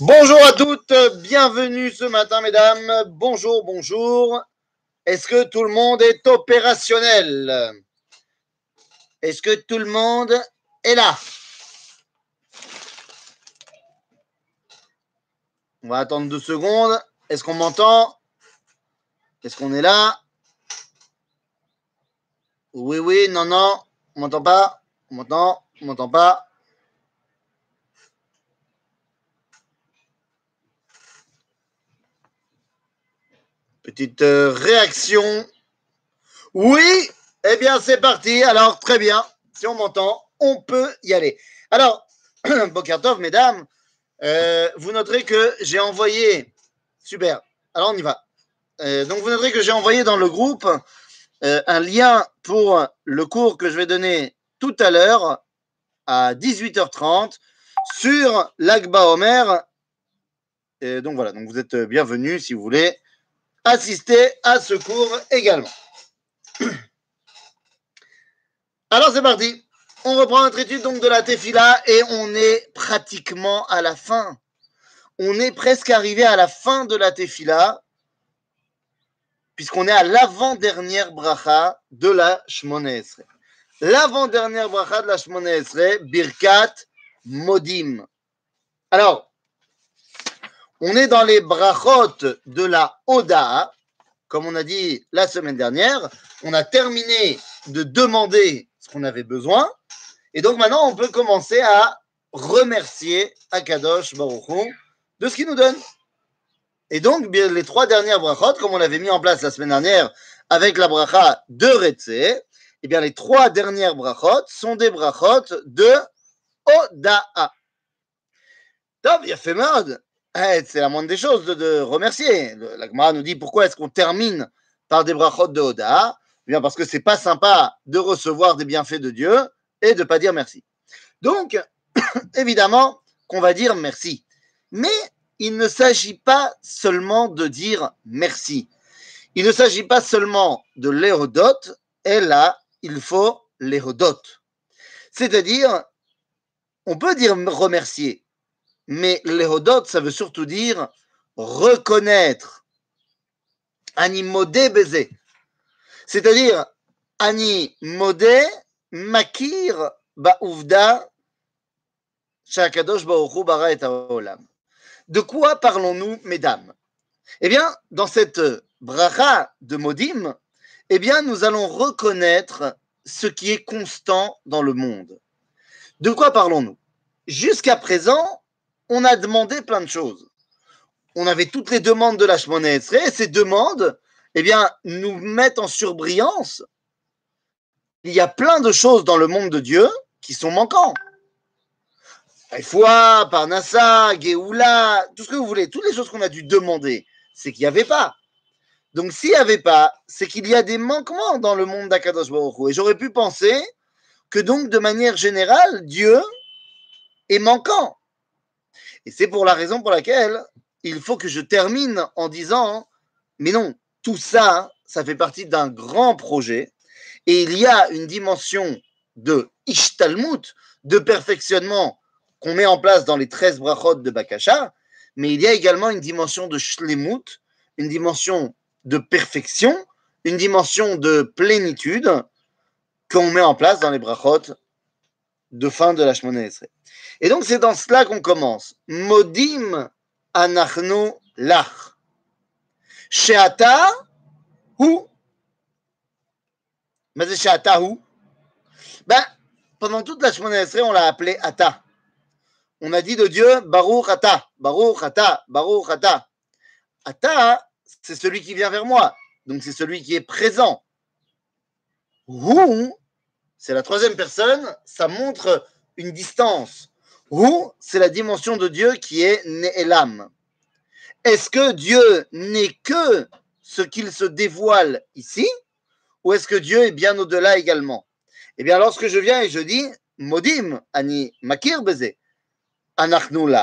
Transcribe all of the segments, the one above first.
Bonjour à toutes, bienvenue ce matin, mesdames. Bonjour, bonjour. Est-ce que tout le monde est opérationnel? Est-ce que tout le monde est là? On va attendre deux secondes. Est-ce qu'on m'entend? Est-ce qu'on est là? Oui, oui, non, non. On m'entend pas? On m'entend? On m'entend pas? Petite euh, réaction. Oui, eh bien c'est parti. Alors très bien, si on m'entend, on peut y aller. Alors, Bokartov, mesdames, euh, vous noterez que j'ai envoyé, super, alors on y va. Euh, donc vous noterez que j'ai envoyé dans le groupe un lien pour le cours que je vais donner tout à l'heure à 18h30 sur l'Agba Omer. Et donc voilà, donc vous êtes bienvenus si vous voulez assister à ce cours également. Alors c'est parti. On reprend notre étude donc de la Tefila et on est pratiquement à la fin. On est presque arrivé à la fin de la Tefila puisqu'on est à l'avant-dernière bracha de la Shmona Esre. L'avant-dernière bracha de la Shmona Esre, Birkat Modim. Alors, on est dans les brachot de la Oda, comme on a dit la semaine dernière. On a terminé de demander ce qu'on avait besoin. Et donc maintenant, on peut commencer à remercier Akadosh Baruch de ce qu'il nous donne. Et donc, les trois dernières brachot, comme on l'avait mis en place la semaine dernière avec la bracha de Retse, eh bien, les trois dernières brachot sont des brachot de Oda'a. Top, il a fait mode. Eh, c'est la moindre des choses de, remercier. La Gemara nous dit pourquoi est-ce qu'on termine par des brachot de Oda? Eh Bien parce que c'est pas sympa de recevoir des bienfaits de Dieu et de pas dire merci. Donc, évidemment qu'on va dire merci. Mais il ne s'agit pas seulement de dire merci. Il ne s'agit pas seulement de l'hérodote, et là, il faut l'hérodote. C'est-à-dire, on peut dire remercier, mais l'éhodot, ça veut surtout dire reconnaître. Ani modé baiser. C'est-à-dire, ani modé makir ba'uvda shakadosh. De quoi parlons-nous, mesdames? Eh bien, dans cette bracha de modim, eh bien, nous allons reconnaître ce qui est constant dans le monde. De quoi parlons-nous? Jusqu'à présent, on a demandé plein de choses. On avait toutes les demandes de la Shemona et ces demandes, eh bien, nous mettent en surbrillance. Il y a plein de choses dans le monde de Dieu qui sont manquants. Foi, Parnassa, Géoula, tout ce que vous voulez, toutes les choses qu'on a dû demander, c'est qu'il n'y avait pas. Donc, s'il n'y avait pas, c'est qu'il y a des manquements dans le monde d'Akadosh Baruch Et j'aurais pu penser que donc, de manière générale, Dieu est manquant. Et c'est pour la raison pour laquelle il faut que je termine en disant, mais non, tout ça, ça fait partie d'un grand projet. Et il y a une dimension de ishtalmut, de perfectionnement qu'on met en place dans les 13 brachot de Bakasha, mais il y a également une dimension de shlemut, une dimension de perfection, une dimension de plénitude qu'on met en place dans les brachot de fin de la Shemona et donc, c'est dans cela qu'on commence. Modim anachnu lach. Sheata hu. Mais c'est Sheata hu. Ben, pendant toute la Shemona on l'a appelé Ata. On a dit de Dieu Baruch Ata, Baruch Ata, Baruch Ata. Ata, c'est celui qui vient vers moi. Donc, c'est celui qui est présent. Hu, c'est la troisième personne, ça montre une distance. Ou c'est la dimension de Dieu qui est Ne'elam. Est-ce que Dieu n'est que ce qu'il se dévoile ici ou est-ce que Dieu est bien au-delà également? Eh bien, lorsque je viens et je dis Modim, ani makir beze, anachnu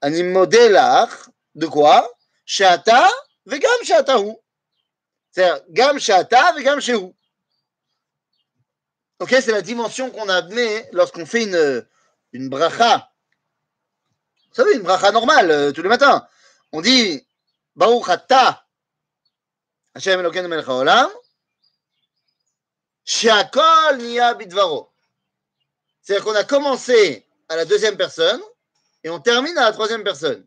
ani modelach, de quoi? Shata, vegam shatahu. C'est-à-dire, gam shata, vegam shehu. Ok, c'est la dimension qu'on admet lorsqu'on fait une, une bracha Vous savez, une bracha normale, euh, tous les matins. On dit Baruch Ata Hashem Elokeinu Melech HaOlam Sheakol Niya Bidvaro. C'est-à-dire qu'on a commencé à la deuxième personne et on termine à la troisième personne.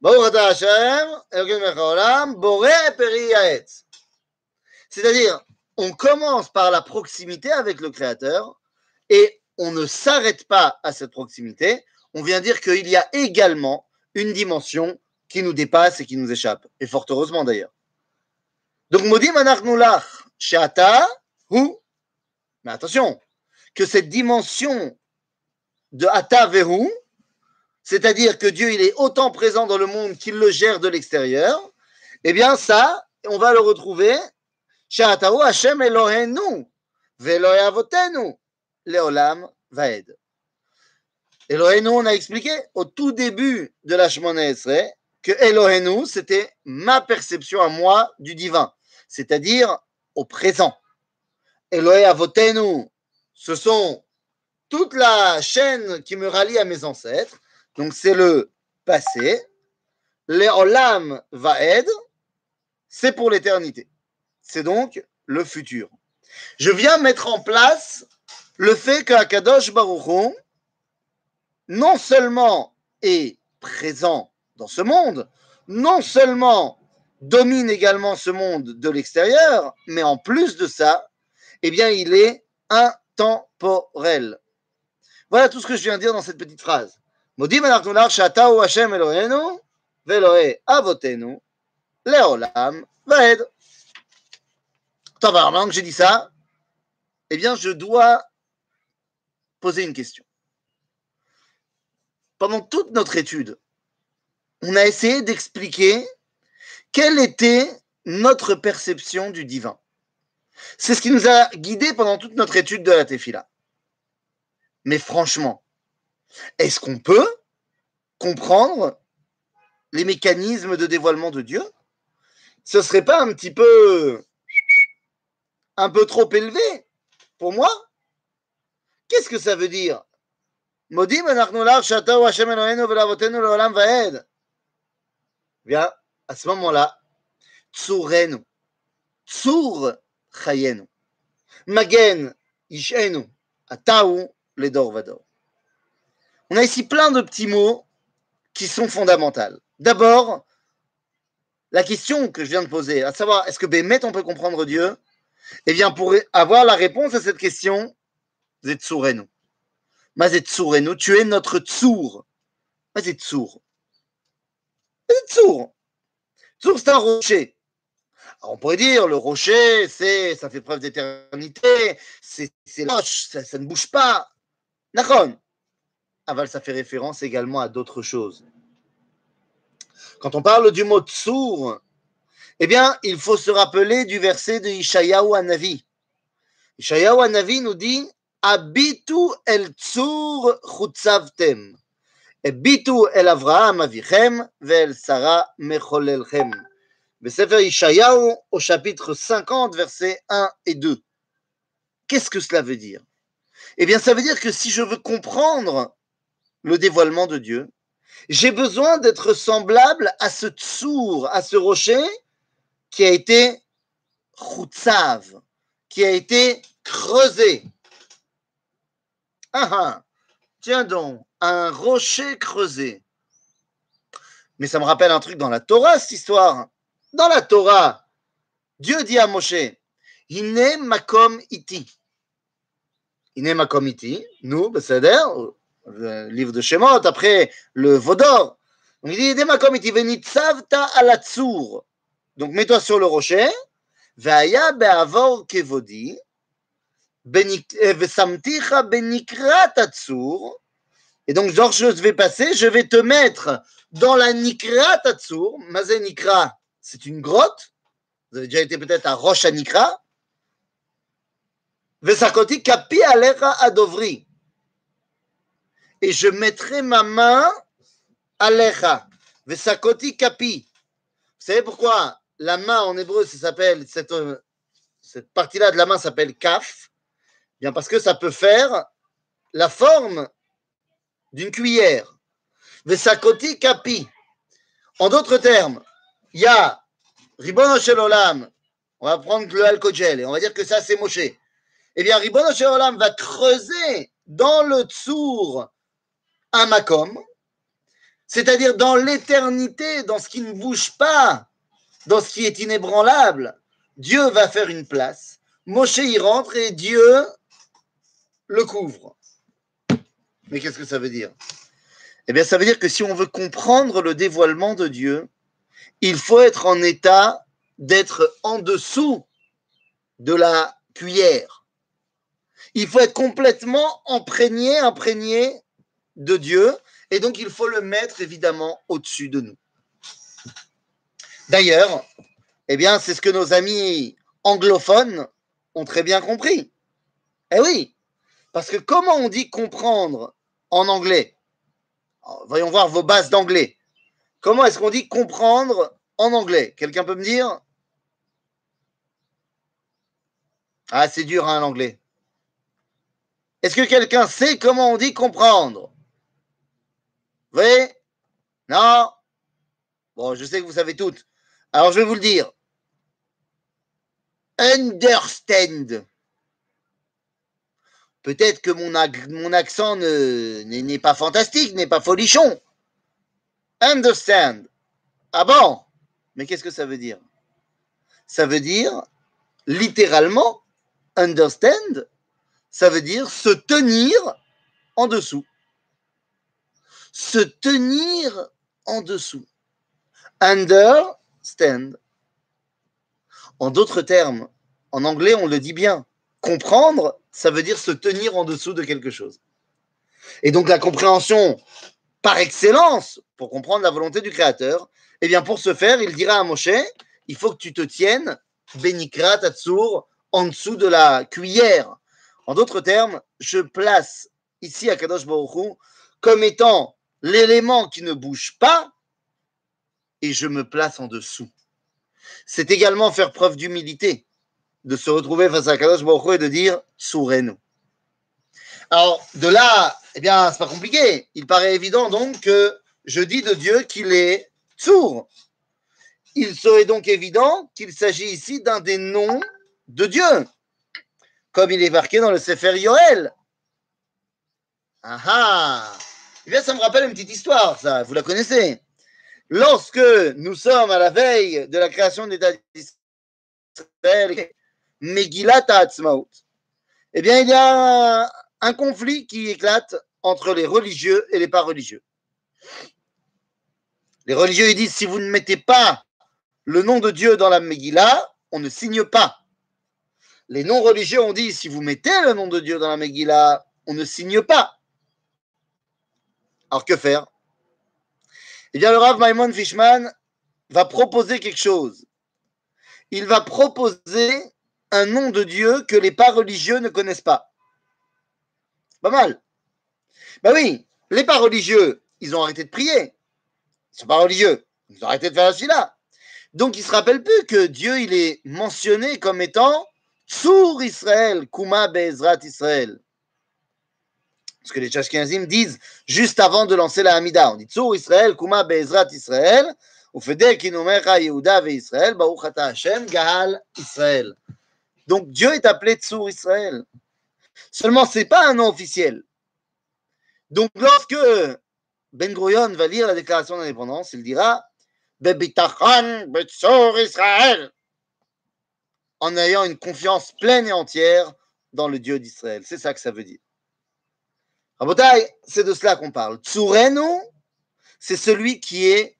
Baruch Ata Hashem Elokeinu Melech HaOlam Boré Peri Yaetz. C'est-à-dire, on commence par la proximité avec le Créateur et on ne s'arrête pas à cette proximité. On vient dire qu'il y a également une dimension qui nous dépasse et qui nous échappe. Et fort heureusement d'ailleurs. Donc, Modim Anarnulach Shata ou, mais attention, que cette dimension de Ata Vehu, c'est-à-dire que Dieu il est autant présent dans le monde qu'il le gère de l'extérieur, eh bien ça, on va le retrouver Shatahu Hashem Elohenu Velohe Avotenu Leolam Vaed. Elohenu, on a expliqué au tout début de la Shemona Esrei que Elohenu, c'était ma perception à moi du divin, c'est-à-dire au présent. Elohe Avotenu, ce sont toute la chaîne qui me rallie à mes ancêtres, donc c'est le passé. Leolam Vaed, c'est pour l'éternité. C'est donc le futur. Je viens mettre en place le fait que Akadosh Baruch Hu, non seulement est présent dans ce monde, non seulement domine également ce monde de l'extérieur, mais en plus de ça, eh bien, il est intemporel. Voilà tout ce que je viens de dire dans cette petite phrase. Hashem avotenu leolam vaed. Alors maintenant que j'ai dit ça, eh bien, je dois poser une question. Pendant toute notre étude, on a essayé d'expliquer quelle était notre perception du divin. C'est ce qui nous a guidés pendant toute notre étude de la Tefila. Mais franchement, est-ce qu'on peut comprendre les mécanismes de dévoilement de Dieu? Ce serait pas un petit peu un peu trop élevé pour moi Qu'est-ce que ça veut dire? Bien, à ce moment-là, Tsurenu, Tsur Chayenu, Magen Ishenu, Ataou Ledor Vador. On a ici plein de petits mots qui sont fondamentaux. D'abord, la question que je viens de poser, à savoir, est-ce que Bémet, on peut comprendre Dieu? Eh bien, pour avoir la réponse à cette question, Zetsurenu. Mazetsurenu, tu es notre Tsur. Mazetsur. Tsur. Tsur, c'est un rocher. On pourrait dire, le rocher, c'est, ça fait preuve d'éternité, c'est, c'est ça, ne bouge pas. Nakon. Aval, ça fait référence également à d'autres choses. Quand on parle du mot Tsur, eh bien, il faut se rappeler du verset de Ishayahu Anavi. Ishayahu Anavi nous dit Abitu el tsur chutzavtem. Avichem ve'el Sarah mecholelchem. Sefer Ishayahu au chapitre 50, versets 1 et 2. Qu'est-ce que cela veut dire? Eh bien, ça veut dire que si je veux comprendre le dévoilement de Dieu, j'ai besoin d'être semblable à ce tsour, à ce rocher qui a été chutzav, qui a été creusé. Ah ah, tiens donc, un rocher creusé. Mais ça me rappelle un truc dans la Torah, cette histoire. Dans la Torah, Dieu dit à Moshe, Hine makom iti. Hine makom iti, nous, le livre de Shemot, après le Vaudor. Il dit, Hine makom iti, venitzavta alatsur. Donc mets-toi sur le rocher, atsur. Et donc, genre, je vais passer, je vais te mettre dans la nikra tatsur. Mazé nikra, c'est une grotte. Vous avez déjà été peut-être à Roche Nikra. Vesakoti kapi alecha adovri. Et je mettrai ma main alecha. Vesakoti kapi. Vous savez pourquoi? La main en hébreu, s'appelle, cette, cette partie-là de la main s'appelle kaf. Bien parce que ça peut faire la forme d'une cuillère. Vesakoti kapi. En d'autres termes, il y a Ribon Olam. On va prendre le Alkogel et on va dire que ça c'est Moshe. Eh bien, Ribon Olam va creuser dans le Tsour un Makom, c'est-à-dire dans l'éternité, dans ce qui ne bouge pas, dans ce qui est inébranlable. Dieu va faire une place. Moshe y rentre et Dieu le couvre. Mais qu'est-ce que ça veut dire? Eh bien, ça veut dire que si on veut comprendre le dévoilement de Dieu, il faut être en état d'être en dessous de la cuillère. Il faut être complètement imprégné, imprégné de Dieu, et donc il faut le mettre évidemment au-dessus de nous. D'ailleurs, eh bien, c'est ce que nos amis anglophones ont très bien compris. Eh oui, parce que comment on dit comprendre en anglais? Voyons voir vos bases d'anglais. Comment est-ce qu'on dit comprendre en anglais? Quelqu'un peut me dire? Ah, c'est dur hein, l'anglais. Est-ce que quelqu'un sait comment on dit comprendre? Vous voyez? Non? Bon, je sais que vous savez toutes. Alors, je vais vous le dire. Understand. Peut-être que mon, mon accent n'est pas fantastique, n'est pas folichon. Understand. Ah bon? Mais qu'est-ce que ça veut dire? Ça veut dire, littéralement, understand, ça veut dire se tenir en dessous. Se tenir en dessous. Understand. En d'autres termes, en anglais, on le dit bien. Comprendre, ça veut dire se tenir en dessous de quelque chose. Et donc la compréhension par excellence, pour comprendre la volonté du Créateur, eh bien pour ce faire, il dira à Moshe, il faut que tu te tiennes, Benikra Tatsour, en dessous de la cuillère. En d'autres termes, je place ici à Kadosh Baruch comme étant l'élément qui ne bouge pas et je me place en dessous. C'est également faire preuve d'humilité, de se retrouver face à Kadosh Baruch et de dire Sourez-nous. Alors, de là, eh bien, c'est pas compliqué. Il paraît évident donc que je dis de Dieu qu'il est sourd. Il serait donc évident qu'il s'agit ici d'un des noms de Dieu, comme il est marqué dans le Sefer Yoel. Ah ah Eh bien, ça me rappelle une petite histoire, ça, vous la connaissez. Lorsque nous sommes à la veille de la création de l'État d'Israël, Megillat Ha'atzmaut, eh bien, il y a un conflit qui éclate entre les religieux et les pas religieux. Les religieux ils disent si vous ne mettez pas le nom de Dieu dans la Megillah, on ne signe pas. Les non-religieux ont dit si vous mettez le nom de Dieu dans la Megillah, on ne signe pas. Alors que faire? Eh bien, le Rav Maimon Fishman va proposer quelque chose. Il va proposer un nom de Dieu que les pas religieux ne connaissent pas. Pas mal. Ben oui, les pas religieux, ils ont arrêté de prier. Ils sont pas religieux. Ils ont arrêté de faire la fila. Donc, ils se rappellent plus que Dieu, il est mentionné comme étant Tsur Israël, Kuma Be'ezrat Israël. Ce que les Tchashkenazim disent juste avant de lancer la Hamida. On dit Tsur Israël, Kuma Be'ezrat Israël, Ufedel Kinomecha Yehuda Ve Israël, Baruch Ata Hashem, Gaal Israël. Donc, Dieu est appelé Tsur Israël. Seulement, ce n'est pas un nom officiel. Donc, lorsque Ben Gurion va lire la déclaration d'indépendance, il dira Israël en ayant une confiance pleine et entière dans le Dieu d'Israël. C'est ça que ça veut dire. Rabotai, c'est de cela qu'on parle. Tsurenu, c'est celui qui est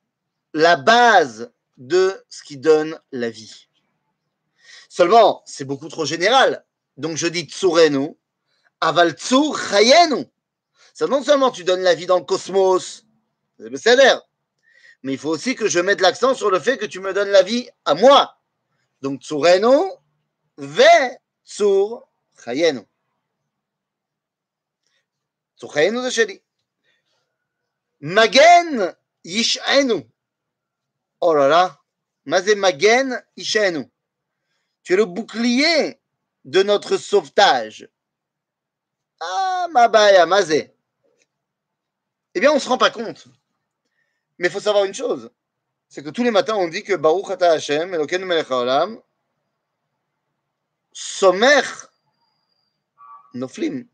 la base de ce qui donne la vie. Seulement, c'est beaucoup trop général. Donc je dis Tsurenu, Aval Tsur. C'est non seulement tu donnes la vie dans le cosmos, c'est mais il faut aussi que je mette l'accent sur le fait que tu me donnes la vie à moi. Donc, Tsurenu ve Tsur Chayenu. Yish'enu. Oh là là, Mazé Magen Yish'enu. Tu es le bouclier de notre sauvetage. Ah, Mabaya, Mazé. Eh bien, on ne se rend pas compte. Mais il faut savoir une chose, c'est que tous les matins on dit que Baruch Ata Hashem, Elokeinu melech haolam, somer noflim,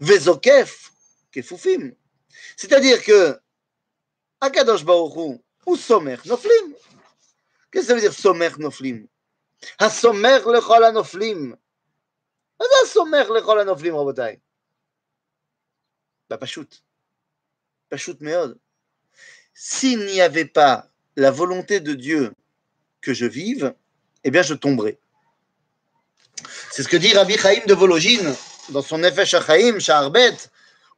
vezokef kefufim. C'est-à-dire que Akadosh Baruch Hu, ou somer noflim. Qu'est-ce que ça veut dire somer noflim הסומך לכל הנופלים. מה זה הסומך לכל הנופלים, רבותיי? בפשוט. פשוט מאוד. S'il n'y avait pas la volonté de Dieu que je vive, eh bien je tomberai. C'est ce que dit Rabbi Chaim de Vologine dans son Nefesh HaChaim, Sha'arbet,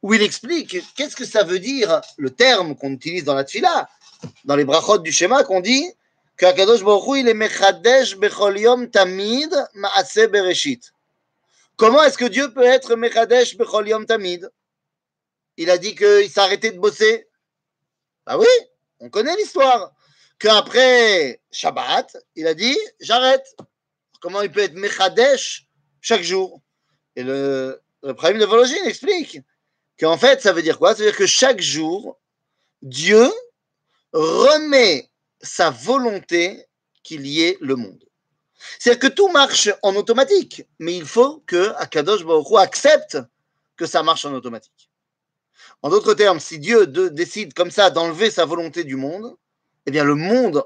où il explique qu'est-ce que ça veut dire le terme qu'on utilise dans la tfila, dans les brachot du schéma, qu'on dit qu'Akadosh Baruch il est Mechadesh Bechol Tamid Maase Bereshit. Comment est-ce que Dieu peut être Mechadesh Bechol Tamid? Il a dit qu'il s'est arrêté de bosser. Bah oui, on connaît l'histoire. Qu'après Shabbat, il a dit j'arrête. Comment il peut être Mechadesh chaque jour? Et le, le problème de Vologine explique qu'en fait, ça veut dire quoi? Ça veut dire que chaque jour, Dieu remet sa volonté qu'il y ait le monde. C'est-à-dire que tout marche en automatique, mais il faut que Akadosh Baruch accepte que ça marche en automatique. En d'autres termes, si Dieu de- décide comme ça d'enlever sa volonté du monde, eh bien le monde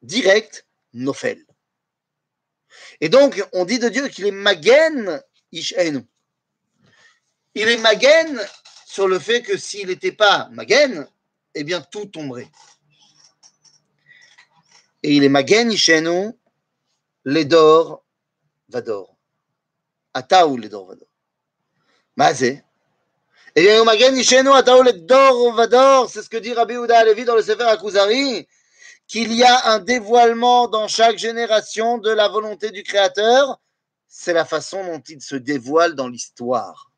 direct nofel. Et donc, on dit de Dieu qu'il est magen Il est magen sur le fait que s'il n'était pas magen, eh bien tout tomberait. Et il est magen ishenu, l'edor vador. Ataou l'edor vador. Mazé. Eh bien, magen ishenu, ataou l'edor vador, c'est ce que dit Rabbi Ouda Alevi dans le Sefer Akuzari, qu'il y a un dévoilement dans chaque génération de la volonté du Créateur. C'est la façon dont il se dévoile dans l'histoire.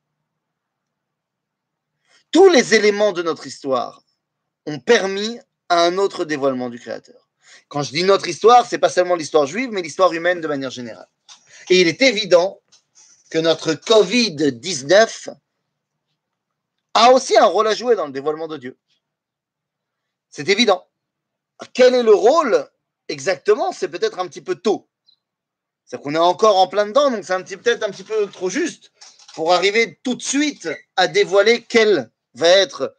Tous les éléments de notre histoire ont permis un autre dévoilement du Créateur. Quand je dis notre histoire, c'est pas seulement l'histoire juive, mais l'histoire humaine de manière générale. Et il est évident que notre Covid-19 a aussi un rôle à jouer dans le dévoilement de Dieu. C'est évident. Quel est le rôle exactement? C'est peut-être un petit peu tôt. C'est qu'on est encore en plein dedans, donc c'est peut-être un petit peu trop juste pour arriver tout de suite à dévoiler quel va être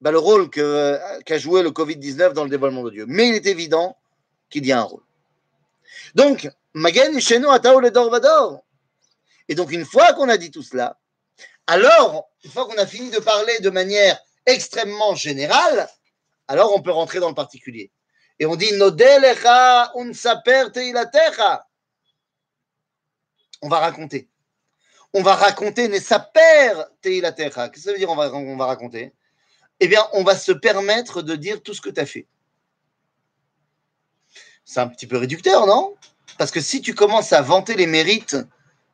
bah, le rôle qu'a joué le Covid-19 dans le dévoilement de Dieu. Mais il est évident qu'il y a un rôle. Donc, Magen Ishenu Atao le Dor Vador. Et donc, une fois qu'on a dit tout cela, alors, une fois qu'on a fini de parler de manière extrêmement générale, alors on peut rentrer dans le particulier. Et on dit Nodelecha unsaper teilatecha. On va raconter. On va raconter Nesaper teilatecha. Qu'est-ce que ça veut dire on va, on va raconter? Eh bien, on va se permettre de dire tout ce que tu as fait. C'est un petit peu réducteur, non? Parce que si tu commences à vanter les mérites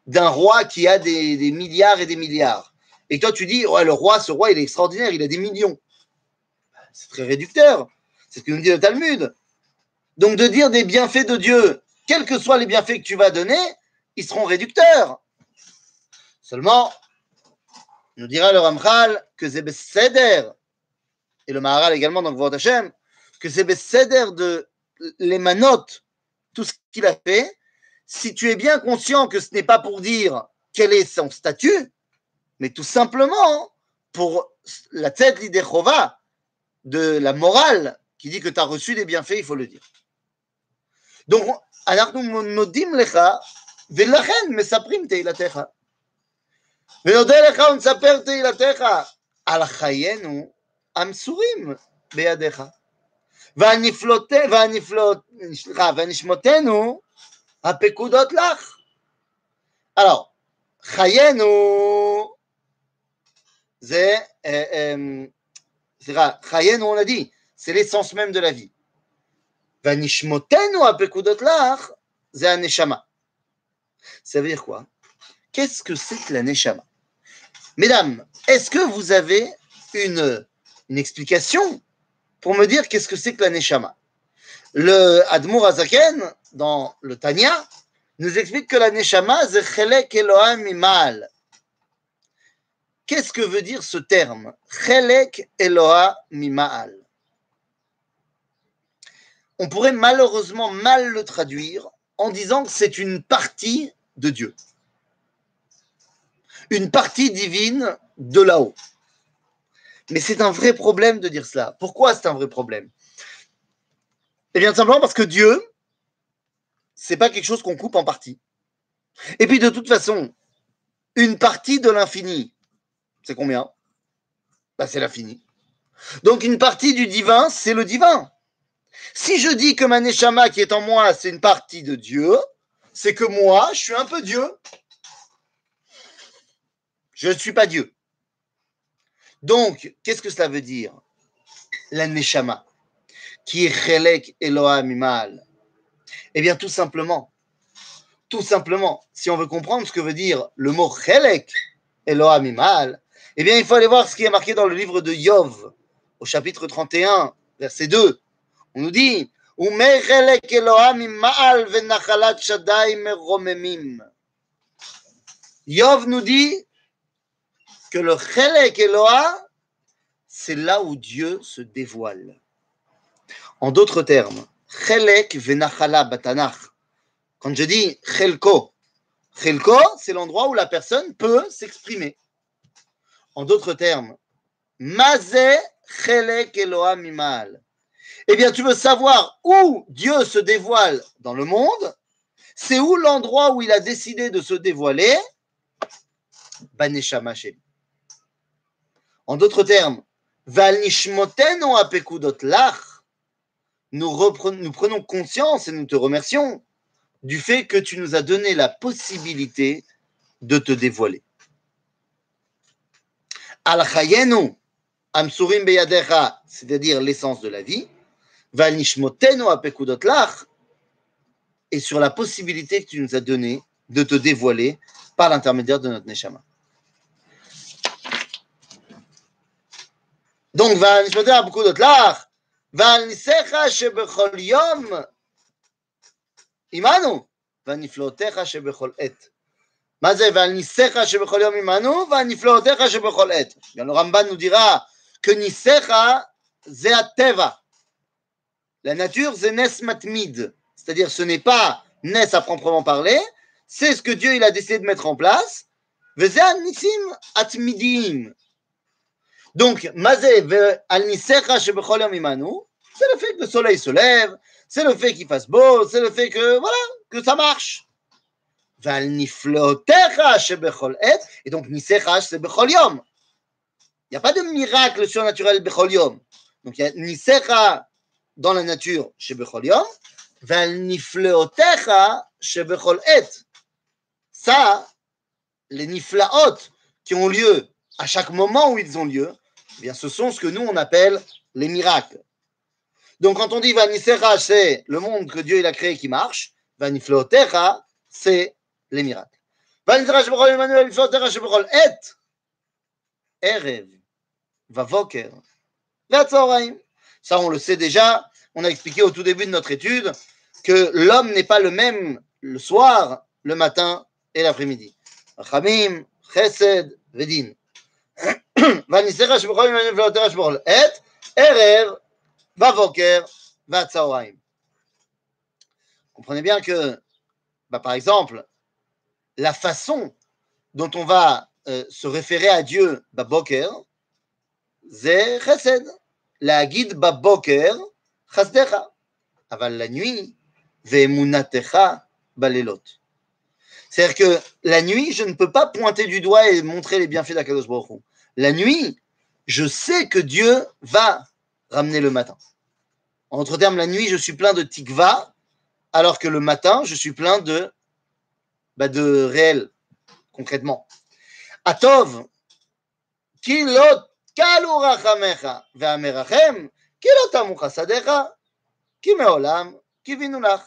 d'un roi qui a des, des milliards et des milliards, et toi tu dis, ouais, le roi, ce roi, il est extraordinaire, il a des millions. C'est très réducteur. C'est ce que nous dit le Talmud. Donc de dire des bienfaits de Dieu, quels que soient les bienfaits que tu vas donner, ils seront réducteurs. Seulement, nous dira le Ramchal que c'est Seder, et le Maharal également dans le Vod Hashem, que c'est Seder de les tout ce qu'il a fait, si tu es bien conscient que ce n'est pas pour dire quel est son statut, mais tout simplement pour la tête l'idéchova de la morale qui dit que tu as reçu des bienfaits, il faut le dire. Donc, ולכן מספרים תהילתך. ונודה לך ונספר תהילתך על חיינו המסורים בידיך. והנפלאות, והנפלאות, סליחה, ונשמותינו הפקודות לך. Alors, חיינו זה, אה, אה, סליחה, חיינו on a dit, c'est l'essence même. והנשמותינו הפקודות לך, זה הנשמה. Ça veut dire quoi? Qu'est-ce que c'est que la neshama? Mesdames, est-ce que vous avez une, une explication pour me dire qu'est-ce que c'est que la neshama? Le Admour Azaken, dans le Tanya, nous explique que la neshama, c'est chelek Elohim mimal. Qu'est-ce que veut dire ce terme? Chelek Eloha mimal. on pourrait malheureusement mal le traduire en disant que c'est une partie de Dieu. Une partie divine de là-haut. Mais c'est un vrai problème de dire cela. Pourquoi c'est un vrai problème? Eh bien, simplement parce que Dieu, c'est pas quelque chose qu'on coupe en partie. Et puis, de toute façon, une partie de l'infini, c'est combien? Bah, C'est l'infini. Donc, une partie du divin, c'est le divin. Si je dis que ma neshama qui est en moi, c'est une partie de Dieu, c'est que moi, je suis un peu Dieu. Je ne suis pas Dieu. Donc, qu'est-ce que cela veut dire La neshama, qui est Elohim Imal? Eh bien, tout simplement, tout simplement, si on veut comprendre ce que veut dire le mot chelek Elohim Imal, eh bien, il faut aller voir ce qui est marqué dans le livre de Yov, au chapitre 31, verset 2. On nous dit Yov nous dit que le Chelek Eloah, c'est là où Dieu se dévoile. En d'autres termes, Chelek Venachala Batanach. Quand je dis Chelko, Chelko, c'est l'endroit où la personne peut s'exprimer. En d'autres termes, Mazé Chelek Eloah Mimal. Eh bien, tu veux savoir où Dieu se dévoile dans le monde C'est où l'endroit où il a décidé de se dévoiler? Baneshama En d'autres termes, nous, nous prenons conscience et nous te remercions du fait que tu nous as donné la possibilité de te dévoiler. Al amsurim beyadecha, c'est-à-dire l'essence de la vie, et sur la possibilité que tu nous as donnée de te dévoiler par l'intermédiaire de notre Neshama. Donc, va beaucoup d'autres ועל ניסיך שבכל יום עמנו, ונפלאותיך שבכל עת. מה זה ועל ניסיך שבכל יום עמנו, והנפלאותיך שבכל עת. גם הרמב"ן nous dira que ניסיך זה הטבע. la nature, c'est Matmid. C'est-à-dire, ce n'est pas Nes à proprement parler, c'est ce que Dieu il a décidé de mettre en place. Donc, c'est le fait que le soleil se lève, c'est le fait qu'il fasse beau, c'est le fait que, voilà, que ça marche. Et, donc Nisecha c'est. Il n'y a pas de miracle surnaturel. Donc, il y a dans la nature chez Bechol Yom, chez Et. Ça, les niflaot qui ont lieu à chaque moment où ils ont lieu, eh bien, ce sont ce que nous on appelle les miracles. Donc, quand on dit Vanisera, c'est le monde que Dieu il a créé qui marche. Vanifleotecha, c'est les miracles. Vanisera Shebechol Emmanuel, Vanifleotecha Shebechol Et. Erev, Vavoker, Vatzoraim. Ça, on le sait déjà. On a expliqué au tout début de notre étude que l'homme n'est pas le même le soir, le matin et l'après-midi. Chesed, Vedin. Comprenez bien que, bah, par exemple, la façon dont on va euh, se référer à Dieu, Boker, c'est Chesed la guide baboker chasdecha. Aval la nuit, ve'emunatecha balelot. C'est-à-dire que la nuit, je ne peux pas pointer du doigt et montrer les bienfaits d'Akadosh Baruch La nuit, je sais que Dieu va ramener le matin. En d'autres termes, la nuit, je suis plein de tikva, alors que le matin, je suis plein de, bah de réel, concrètement. Atov, kilot קלו רחמך, והמרחם, כי לא תמו חסדיך, כי מעולם קיווינו לך.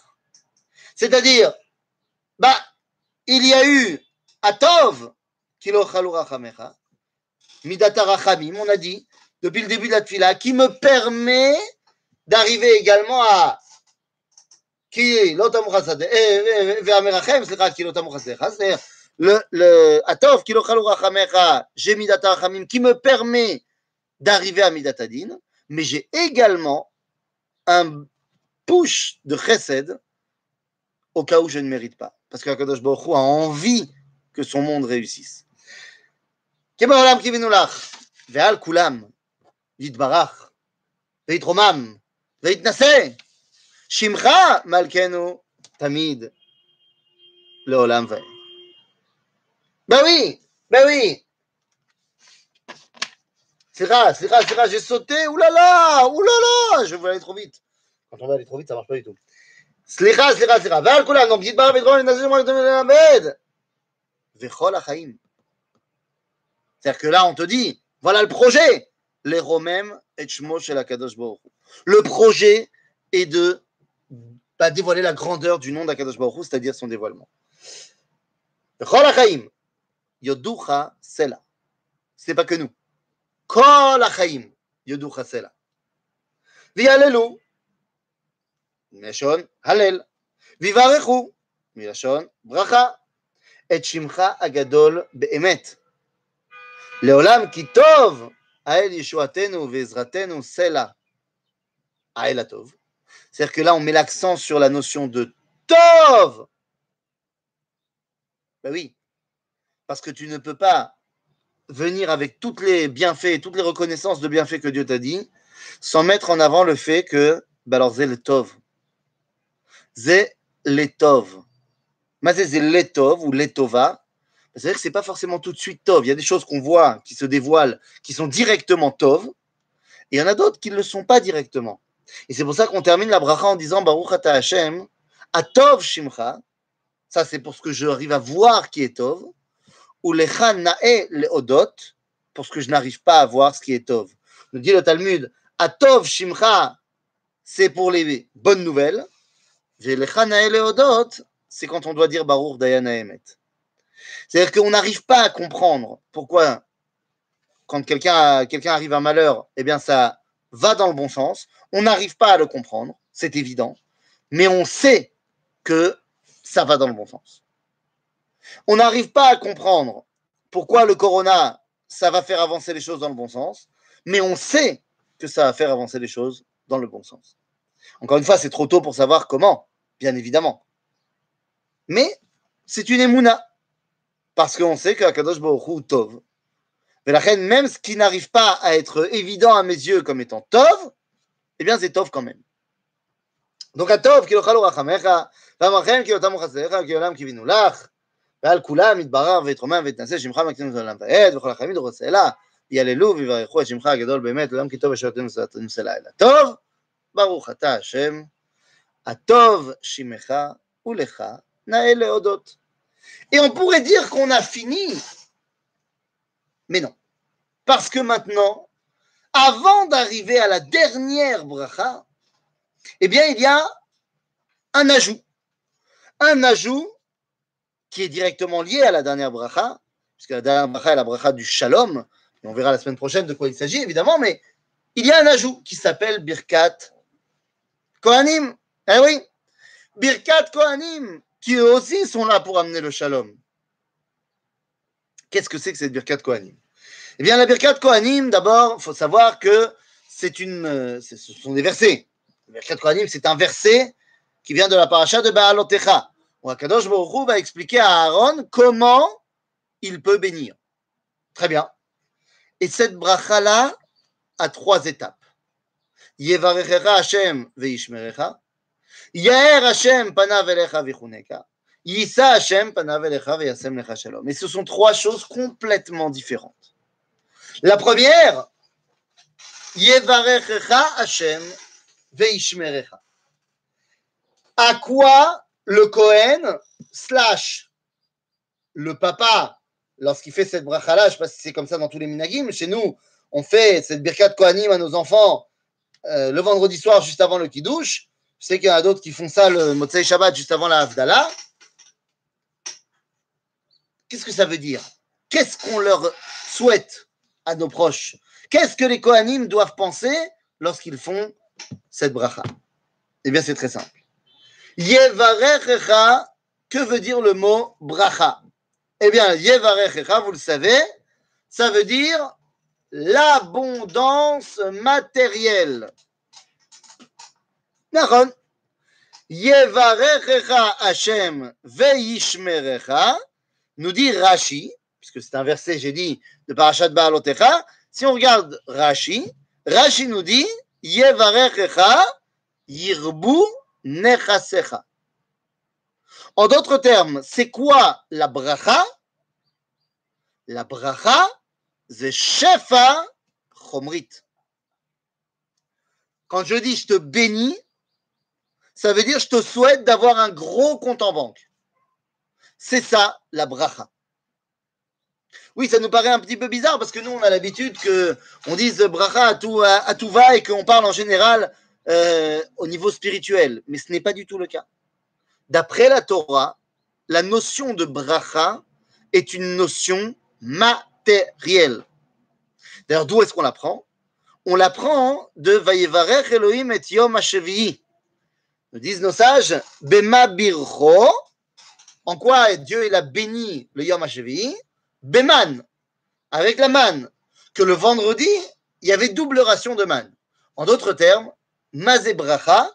C'est-à-dire, bah, il y a eu Atov, qui lo chalou rachamecha, midata rachamim, on a dit, depuis le début de la tfila, qui me permet d'arriver également à qui l'otamu chasadecha, והמרחם, סליחה, כי לא תמו חסדיך, c'est-à-dire, le, le Atov j'ai qui me permet d'arriver à Midatadin, mais j'ai également un push de Chesed au cas où je ne mérite pas. Parce qu'Akadosh Baruch Hu a envie que son monde réussisse. Ve'al shimcha tamid. לעולם ועד. Ben oui, ben oui. Sira, Sira, Sira, j'ai sauté, oulala, oulala, je voulais aller trop vite. Quand on va aller trop vite, ça marche pas du tout. סליחה, סליחה, סליחה. ועל כולם, נגיד בר ודרום, נזיר מועד ללמד. וכל החיים. C'est-à-dire que là, on te dit, voilà le projet. Les Romains et Shmo chez la Kadosh Baruch Hu. Le projet est de bah, dévoiler la grandeur du nom d'Akadosh Baruch Hu, c'est-à-dire son dévoilement. Chol HaChaim, Yoducha Sela. C'est pas que nous. Kol HaChaim, Yoducha Sela. Vialelu, מלשון הלל, ויברכו מלשון ברכה, את שמך הגדול באמת. לעולם כי טוב האל ישועתנו ועזרתנו סלע האל הטוב. C'est-à-dire que là, on met l'accent sur la notion de Tov. Ben oui, parce que tu ne peux pas venir avec toutes les bienfaits, toutes les reconnaissances de bienfaits que Dieu t'a dit, sans mettre en avant le fait que, ben alors, c'est le Tov. L'étov. Mais c'est l'étov ou l'étova. C'est-à-dire que ce n'est pas forcément tout de suite tov. Il y a des choses qu'on voit qui se dévoilent, qui sont directement tov. Et il y en a d'autres qui ne le sont pas directement. Et c'est pour ça qu'on termine la bracha en disant Baruch ata Hashem, atov shimcha. Ça, c'est pour ce que j'arrive à voir qui est tov. Ou lecha nae leodot, pour ce que je n'arrive pas à voir ce qui est tov. Nous dit le Talmud, atov shimcha, c'est pour les bonnes nouvelles c'est quand on doit dire Baruch Dayana Emet. C'est-à-dire qu'on n'arrive pas à comprendre pourquoi, quand quelqu'un quelqu'un arrive à malheur, eh bien ça va dans le bon sens. On n'arrive pas à le comprendre, c'est évident, mais on sait que ça va dans le bon sens. On n'arrive pas à comprendre pourquoi le corona, ça va faire avancer les choses dans le bon sens, mais on sait que ça va faire avancer les choses dans le bon sens. Encore une fois, c'est trop tôt pour savoir comment, bien évidemment. Mais c'est une émouna, parce qu'on sait que Baruch Tov. Mais la reine, même ce qui n'arrive pas à être évident à mes yeux comme étant Tov, eh bien c'est Tov quand même. Donc à Tov, ki lo רחמך, והמרחם כי אותם חסדיך, כי עולם קיווינו לך, ועל כולם יתברר ויתרומם ויתנשא שמך מקטין את העולם ועד, וכל החיים ידורו סלע, יהללו ויברכו את שמך הגדול באמת, עולם כי טוב ישועתנו סלע אלא טוב, ברוך אתה השם Atov Shimecha Ulecha Naele Odot. Et on pourrait dire qu'on a fini, mais non. Parce que maintenant, avant d'arriver à la dernière bracha, eh bien, il y a un ajout. Un ajout qui est directement lié à la dernière bracha, puisque la dernière bracha est la bracha du shalom, on verra la semaine prochaine de quoi il s'agit, évidemment, mais il y a un ajout qui s'appelle Birkat Kohanim. Eh oui, Birkat Kohanim, qui eux aussi sont là pour amener le shalom. Qu'est-ce que c'est que cette Birkat Kohanim? Eh bien, la Birkat Kohanim, d'abord, il faut savoir que c'est une, euh, ce sont des versets. La Birkat Kohanim, c'est un verset qui vient de la paracha de Baalotecha. Où Akadosh Baruch va expliquer à Aaron comment il peut bénir. Très bien. Et cette bracha-là a trois étapes. Yevarechecha Hashem veishmerecha. Yair Hashem panav elecha vichuneka. Yissa Hashem panav lecha shalom. Mais ce sont trois choses complètement différentes. La première, Yevarechecha Hashem veishmerecha. À quoi le Kohen slash le papa, lorsqu'il fait cette bracha-là, je ne sais pas si c'est comme ça dans tous les minagim, chez nous, on fait cette birkat Kohanim à nos enfants euh, le vendredi soir juste avant le kiddush, je sais qu'il y en a d'autres qui font ça le Motsei Shabbat juste avant la Havdalah. Qu'est-ce que ça veut dire? Qu'est-ce qu'on leur souhaite à nos proches? Qu'est-ce que les Kohanim doivent penser lorsqu'ils font cette bracha? Eh bien, c'est très simple. Yevarechecha, que veut dire le mot bracha? Eh bien, Yevarechecha, vous le savez, ça veut dire l'abondance matérielle. Naron, Yevarechecha Hashem veishmerecha, nous dit Rashi, puisque c'est un verset, j'ai dit, de Parashat Baalotecha. Si on regarde Rashi, Rashi nous dit Yevarechecha yirbu En d'autres termes, c'est quoi la bracha? La bracha, c'est shefa chomrit. Quand je dis je te bénis, ça veut dire je te souhaite d'avoir un gros compte en banque. C'est ça la bracha. Oui, ça nous paraît un petit peu bizarre parce que nous, on a l'habitude qu'on dise bracha à tout, à, tout va et qu'on parle en général euh, au niveau spirituel. Mais ce n'est pas du tout le cas. D'après la Torah, la notion de bracha est une notion matérielle. D'ailleurs, d'où est-ce qu'on l'apprend On l'apprend de Vayevarech Elohim et Yom HaShevi'i. Nous disent nos sages, Bema Bircho, en quoi Dieu a béni le Yom HaShevi'i? Beman, avec la manne, que le vendredi, il y avait double ration de manne. En d'autres termes, Mazebracha,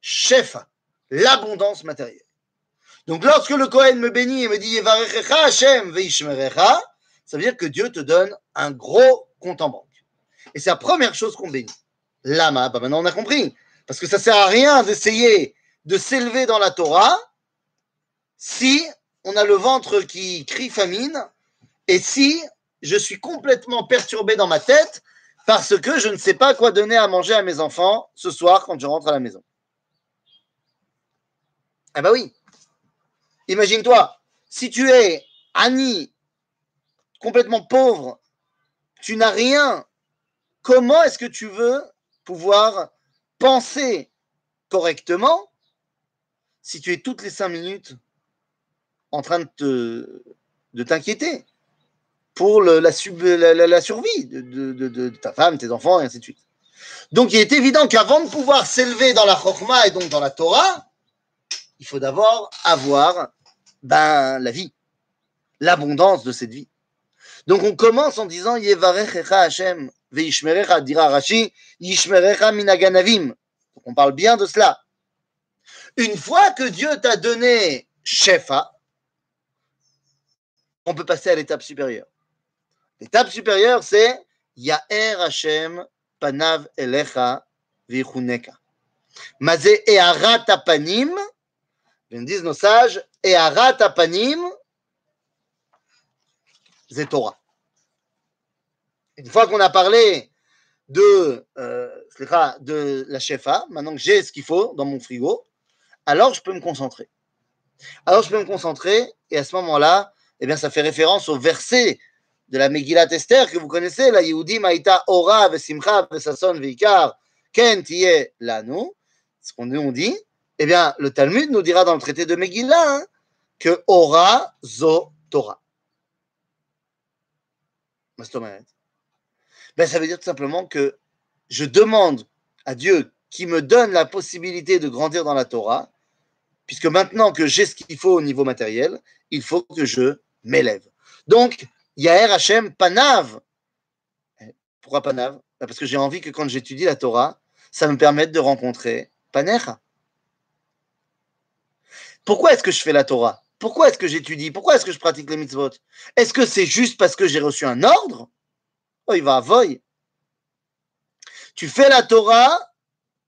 Shefa l'abondance matérielle. Donc lorsque le Kohen me bénit et me dit Hashem ça veut dire que Dieu te donne un gros compte en banque. Et c'est la première chose qu'on bénit. Lama, bah maintenant on a compris. Parce que ça sert à rien d'essayer de s'élever dans la Torah si on a le ventre qui crie famine et si je suis complètement perturbé dans ma tête parce que je ne sais pas quoi donner à manger à mes enfants ce soir quand je rentre à la maison. Ah bah oui. Imagine-toi, si tu es Annie, complètement pauvre, tu n'as rien, comment est-ce que tu veux pouvoir penser correctement si tu es toutes les cinq minutes en train de t'inquiéter? Pour la, survie de, de, ta femme, tes enfants, et ainsi de suite. Donc il est évident qu'avant de pouvoir s'élever dans la Chokma et donc dans la Torah, il faut d'abord avoir ben, la vie, l'abondance de cette vie. Donc on commence en disant Yevarechecha Hashem, Veishmerecha, dira Rashi, Yishmerecha minaganavim. On parle bien de cela. Une fois que Dieu t'a donné Shefa, on peut passer à l'étape supérieure. L'étape supérieure, c'est Yaher Hashem panav elecha vichuneka. Maze eharat panim ils disent nos sages, et arat apanim, c'est Torah. Une fois qu'on a parlé de, euh, de la shefa, maintenant que j'ai ce qu'il faut dans mon frigo, alors je peux me concentrer. Alors je peux me concentrer, et à ce moment-là, eh bien, ça fait référence au verset de la Megillat Esther que vous connaissez, la Yehudi Maïta Ora Vesimcha Vesason Veikar Ken Tiye Lanu, ce qu'on nous dit, eh bien, le Talmud nous dira dans le traité de Megillah hein, que Ora Zo Torah. Ben, ça veut dire tout simplement que je demande à Dieu qui me donne la possibilité de grandir dans la Torah, puisque maintenant que j'ai ce qu'il faut au niveau matériel, il faut que je m'élève. Donc, Yaher Hashem Panav. Pourquoi Panav? Ben, Parce que j'ai envie que quand j'étudie la Torah, ça me permette de rencontrer Panecha. Pourquoi est-ce que je fais la Torah? Pourquoi est-ce que j'étudie? Pourquoi est-ce que je pratique les mitzvot? Est-ce que c'est juste parce que j'ai reçu un ordre? Oh, il va à voy. Tu fais la Torah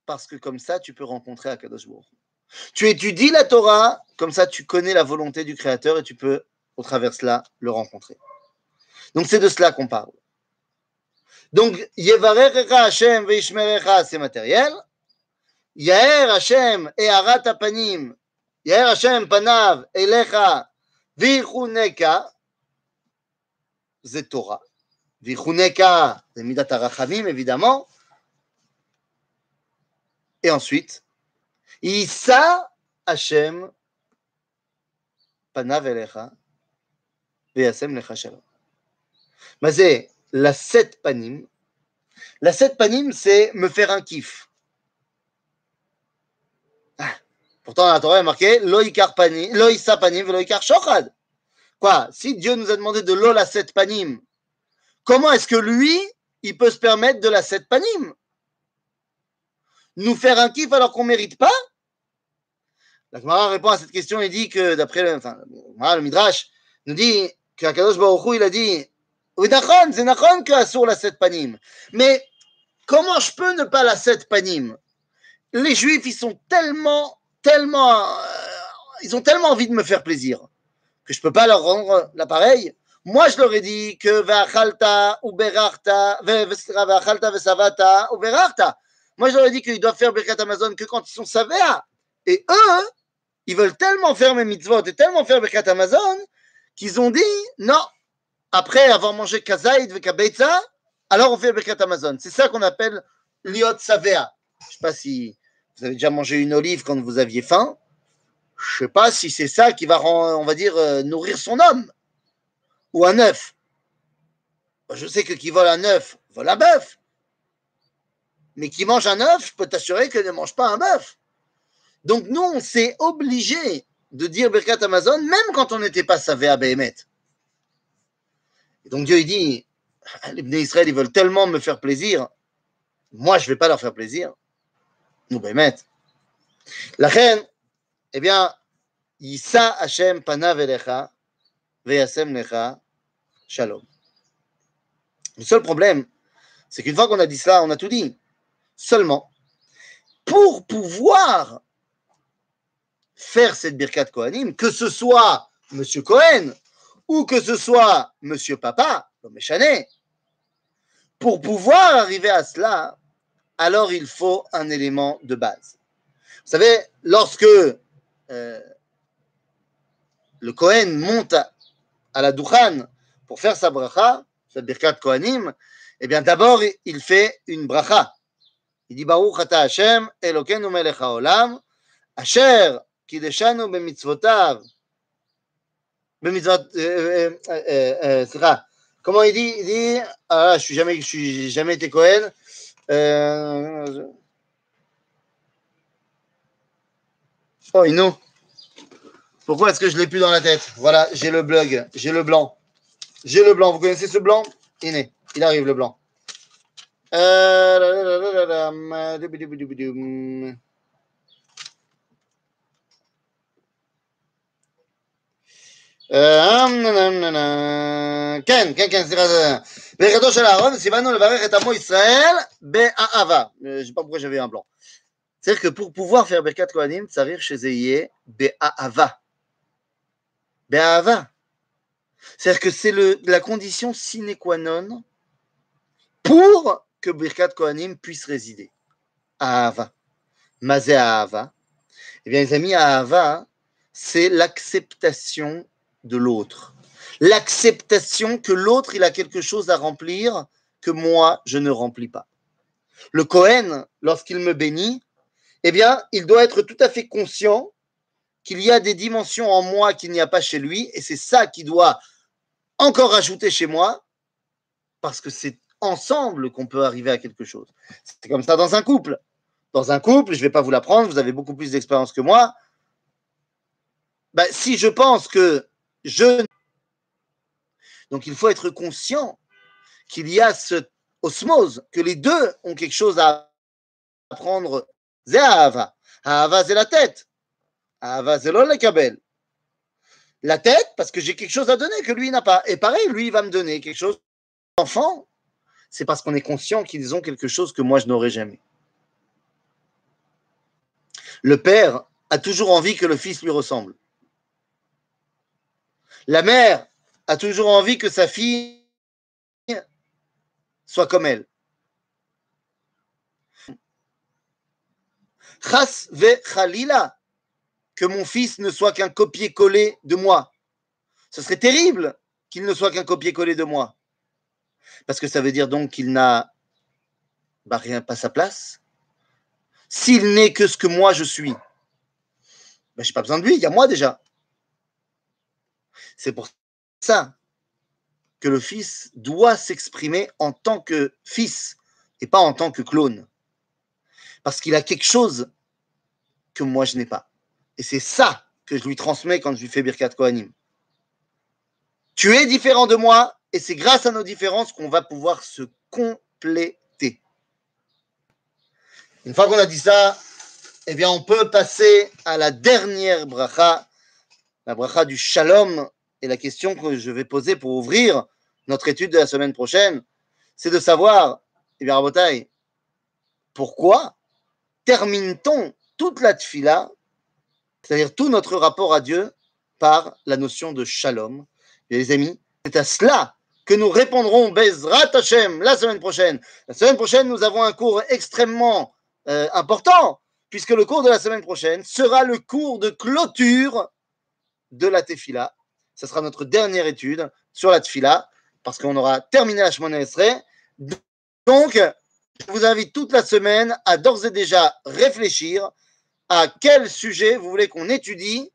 parce que comme ça, tu peux rencontrer Akadosh. Tu étudies la Torah, comme ça, tu connais la volonté du Créateur et tu peux, au travers de cela, le rencontrer. Donc, c'est de cela qu'on parle. Donc, Hashem veishmerecha, c'est matériel. Yaher Hashem et Arat Apanim, Yair Hashem panav elecha vichuneka, c'est Torah. Vichuneka, c'est Midat évidemment. Et ensuite, Issa Hashem panav elecha veyasem lecha shalom. C'est la sept panim. La sept panim, c'est me faire un kiff. Pourtant, la Torah est marqué Loïkar panim, Loïsa panim, Loïkar shochad. Quoi Si Dieu nous a demandé de l'eau la sept panim, comment est-ce que lui, il peut se permettre de la sept panim Nous faire un kiff alors qu'on ne mérite pas? La Gemara répond à cette question et dit que, d'après le, enfin, le Midrash, nous dit qu'Akadosh Baruch Hu, il a dit Mais comment je peux ne pas la sept panim? Les Juifs, ils sont tellement, tellement, euh, ils ont tellement envie de me faire plaisir que je ne peux pas leur rendre l'appareil. Moi, je leur ai dit que Vachalta ou Vachalta Vesavata ou Berachta. Moi, je leur ai dit qu'ils doivent faire Birkat Amazon que quand ils sont Savea. Et eux, ils veulent tellement faire mes mitzvot et tellement faire Birkat Amazon qu'ils ont dit non, après avoir mangé Kazaïd et alors on fait Birkat Amazon. C'est ça qu'on appelle Liot Savea. Je ne sais pas si vous avez déjà mangé une olive quand vous aviez faim. Je ne sais pas si c'est ça qui va, on va dire, euh, nourrir son homme ou un œuf. Je sais que qui vole un œuf vole un bœuf. Mais qui mange un œuf, je peux t'assurer qu'il ne mange pas un bœuf. Donc nous, on s'est obligé de dire Birkat Amazon, même quand on n'était pas savé à. Donc Dieu, il dit, les Bnei Israël, ils veulent tellement me faire plaisir, moi, je ne vais pas leur faire plaisir. Nous, Behemet. La reine, eh bien, Yissa Hashem panav elecha, veyasem lecha, shalom. Le seul problème, c'est qu'une fois qu'on a dit cela, on a tout dit. Seulement, pour pouvoir faire cette Birkat Kohanim, que ce soit Monsieur Cohen ou que ce soit Monsieur Papa, Méchané, pour pouvoir arriver à cela, alors il faut un élément de base. Vous savez, lorsque euh, le Kohen monte à, la Dukhan pour faire sa bracha, sa birkat Kohanim, eh bien d'abord il fait une bracha. Il dit Baruch ata Hashem, Elokenu melech haolam, Asher, kideshanu bemitzvotav, Bemitzvot. Euh, euh, euh, c'est ça. Comment il dit Il dit Ah, je suis jamais, je suis jamais été Cohen. Oh, Ino. Pourquoi est-ce que je l'ai plus dans la tête? Voilà, j'ai le blog, j'ai le blanc. J'ai le blanc. Vous connaissez ce blanc? Il est. Il arrive le blanc. כן, כן, כן, סליחה, ברכתו של אהרון, ציוונו לברך את עמו ישראל באהבה. Je sais pas pourquoi j'avais un blanc. C'est-à-dire que pour pouvoir faire Birkat Kohanim, צריך שזה יהיה באהבה. באהבה. C'est-à-dire que c'est la condition sine qua non pour que Birkat Kohanim puisse résider. Ahava. Mazé Ahava. Eh bien, les amis, Ahava, c'est l'acceptation de l'autre. L'acceptation que l'autre, il a quelque chose à remplir que moi, je ne remplis pas. Le Cohen, lorsqu'il me bénit, eh bien, il doit être tout à fait conscient qu'il y a des dimensions en moi qu'il n'y a pas chez lui, et c'est ça qui doit encore ajouter chez moi, parce que c'est ensemble qu'on peut arriver à quelque chose. C'est comme ça dans un couple. Dans un couple, je ne vais pas vous l'apprendre, vous avez beaucoup plus d'expérience que moi. Ben, si je pense que je. Donc il faut être conscient qu'il y a cette osmose, que les deux ont quelque chose à apprendre. C'est Ahava. Ahava, c'est la tête. Ahava, c'est le La tête, parce que j'ai quelque chose à donner que lui n'a pas. Et pareil, lui, il va me donner quelque chose. Enfant, c'est parce qu'on est conscient qu'ils ont quelque chose que moi, je n'aurai jamais. Le père a toujours envie que le fils lui ressemble. La mère a toujours envie que sa fille soit comme elle. Chas ve khalila, que mon fils ne soit qu'un copier-coller de moi. Ce serait terrible qu'il ne soit qu'un copier-coller de moi. Parce que ça veut dire donc qu'il n'a bah, rien pas sa place. S'il n'est que ce que moi je suis, bah, je n'ai pas besoin de lui, il y a moi déjà. C'est pour ça que le fils doit s'exprimer en tant que fils et pas en tant que clone. Parce qu'il a quelque chose que moi je n'ai pas. Et c'est ça que je lui transmets quand je lui fais Birkat Kohanim. Tu es différent de moi et c'est grâce à nos différences qu'on va pouvoir se compléter. Une fois qu'on a dit ça, eh bien, on peut passer à la dernière bracha, la bracha du shalom. Et la question que je vais poser pour ouvrir notre étude de la semaine prochaine, c'est de savoir, eh bien, Rabotai, pourquoi termine-t-on toute la tfila, c'est-à-dire tout notre rapport à Dieu, par la notion de shalom? Et les amis, c'est à cela que nous répondrons Bezrat Hashem la semaine prochaine. La semaine prochaine, nous avons un cours extrêmement euh, important, puisque le cours de la semaine prochaine sera le cours de clôture de la Tefila. Ce sera notre dernière étude sur la Tefila, parce qu'on aura terminé la Shemona Esrei. Donc, je vous invite toute la semaine à d'ores et déjà réfléchir à quel sujet vous voulez qu'on étudie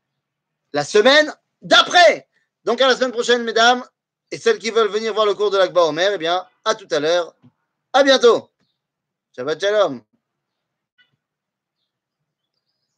la semaine d'après. Donc, à la semaine prochaine, mesdames. Et celles qui veulent venir voir le cours de l'Akba Omer, eh bien, à tout à l'heure. À bientôt. Shabbat Shalom.